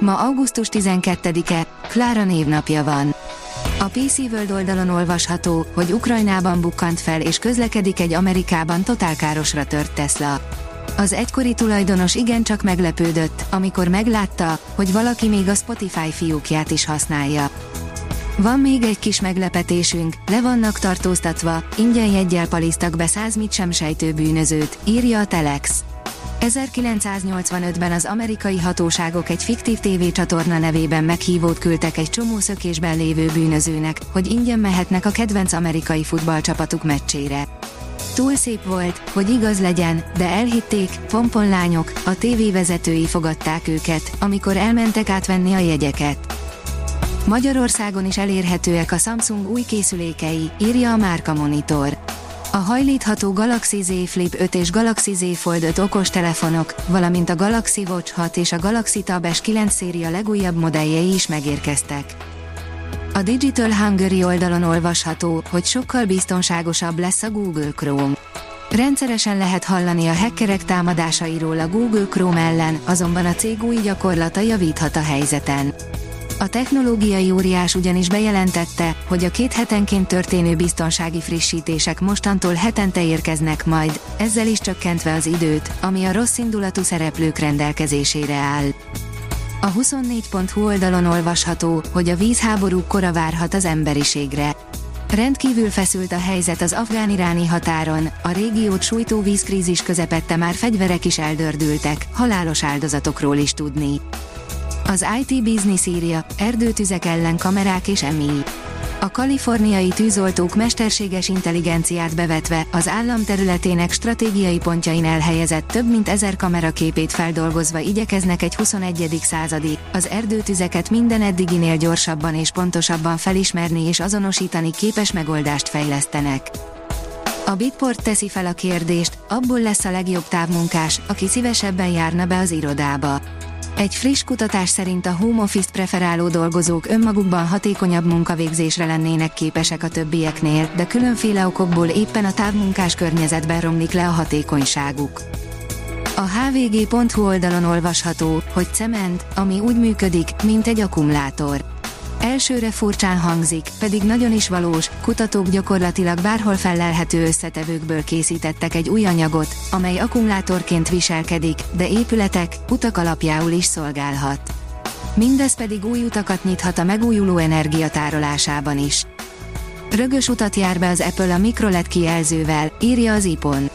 Ma augusztus 12-e, Klára névnapja van. A PC World oldalon olvasható, hogy Ukrajnában bukkant fel és közlekedik egy Amerikában totálkárosra tört Tesla. Az egykori tulajdonos igencsak meglepődött, amikor meglátta, hogy valaki még a Spotify fiúkját is használja. Van még egy kis meglepetésünk, le vannak tartóztatva, ingyen jeggyel palisztak be 100 mit sem sejtő bűnözőt, írja a Telex. 1985-ben az amerikai hatóságok egy fiktív tévécsatorna nevében meghívót küldtek egy csomó szökésben lévő bűnözőnek, hogy ingyen mehetnek a kedvenc amerikai futballcsapatuk meccsére. Túl szép volt, hogy igaz legyen, de elhitték, pomponlányok, a tévévezetői fogadták őket, amikor elmentek átvenni a jegyeket. Magyarországon is elérhetőek a Samsung új készülékei, írja a Márka Monitor. A hajlítható Galaxy Z Flip 5 és Galaxy Z Fold 5 okostelefonok, valamint a Galaxy Watch 6 és a Galaxy Tab S9 széria legújabb modelljei is megérkeztek. A Digital Hungary oldalon olvasható, hogy sokkal biztonságosabb lesz a Google Chrome. Rendszeresen lehet hallani a hackerek támadásairól a Google Chrome ellen, azonban a cég új gyakorlata javíthat a helyzeten. A technológiai óriás ugyanis bejelentette, hogy a két hetenként történő biztonsági frissítések mostantól hetente érkeznek majd, ezzel is csökkentve az időt, ami a rossz indulatú szereplők rendelkezésére áll. A 24.hu oldalon olvasható, hogy a vízháború kora várhat az emberiségre. Rendkívül feszült a helyzet az afgán-iráni határon, a régiót sújtó vízkrízis közepette már fegyverek is eldördültek, halálos áldozatokról is tudni. Az IT Business írja, erdőtüzek ellen kamerák és EMI. A kaliforniai tűzoltók mesterséges intelligenciát bevetve az állam területének stratégiai pontjain elhelyezett több mint ezer kameraképét feldolgozva igyekeznek egy 21. századi, az erdőtüzeket minden eddiginél gyorsabban és pontosabban felismerni és azonosítani képes megoldást fejlesztenek. A Bitport teszi fel a kérdést, abból lesz a legjobb távmunkás, aki szívesebben járna be az irodába. Egy friss kutatás szerint a home office preferáló dolgozók önmagukban hatékonyabb munkavégzésre lennének képesek a többieknél, de különféle okokból éppen a távmunkás környezetben romlik le a hatékonyságuk. A hvg.hu oldalon olvasható, hogy cement, ami úgy működik, mint egy akkumulátor. Elsőre furcsán hangzik, pedig nagyon is valós, kutatók gyakorlatilag bárhol fellelhető összetevőkből készítettek egy új anyagot, amely akkumulátorként viselkedik, de épületek, utak alapjául is szolgálhat. Mindez pedig új utakat nyithat a megújuló energia tárolásában is. Rögös utat jár be az Apple a mikroLED kijelzővel, írja az IPON.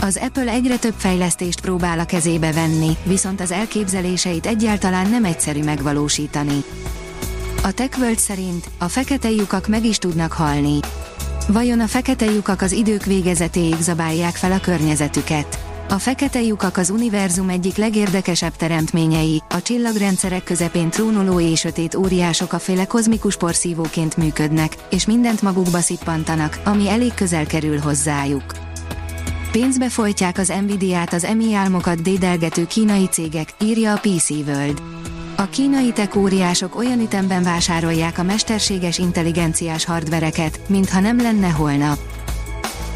Az Apple egyre több fejlesztést próbál a kezébe venni, viszont az elképzeléseit egyáltalán nem egyszerű megvalósítani. A TechWorld szerint a fekete lyukak meg is tudnak halni. Vajon a fekete lyukak az idők végezetéig zabálják fel a környezetüket? A fekete lyukak az univerzum egyik legérdekesebb teremtményei, a csillagrendszerek közepén trónoló és sötét óriások a féle kozmikus porszívóként működnek, és mindent magukba szippantanak, ami elég közel kerül hozzájuk. Pénzbe folytják az Nvidia-t az emi álmokat dédelgető kínai cégek, írja a PC World. A kínai tech óriások olyan ütemben vásárolják a mesterséges intelligenciás hardvereket, mintha nem lenne holnap.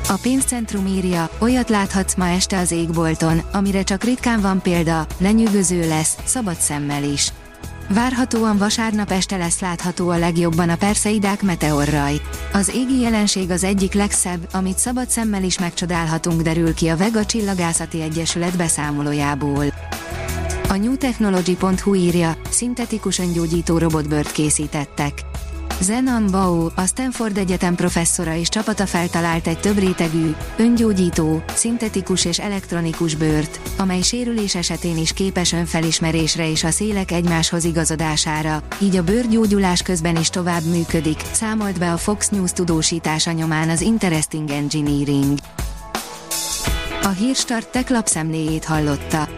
A pénzcentrum írja, olyat láthatsz ma este az égbolton, amire csak ritkán van példa, lenyűgöző lesz, szabad szemmel is. Várhatóan vasárnap este lesz látható a legjobban a Perseidák meteorraj. Az égi jelenség az egyik legszebb, amit szabad szemmel is megcsodálhatunk derül ki a Vega Csillagászati Egyesület beszámolójából. A newtechnology.hu írja, szintetikus öngyógyító robotbört készítettek. Zenan Bao, a Stanford Egyetem professzora és csapata feltalált egy több rétegű, öngyógyító, szintetikus és elektronikus bőrt, amely sérülés esetén is képes önfelismerésre és a szélek egymáshoz igazodására, így a bőrgyógyulás közben is tovább működik, számolt be a Fox News tudósítása nyomán az Interesting Engineering. A hírstart tech lapszemléjét hallotta.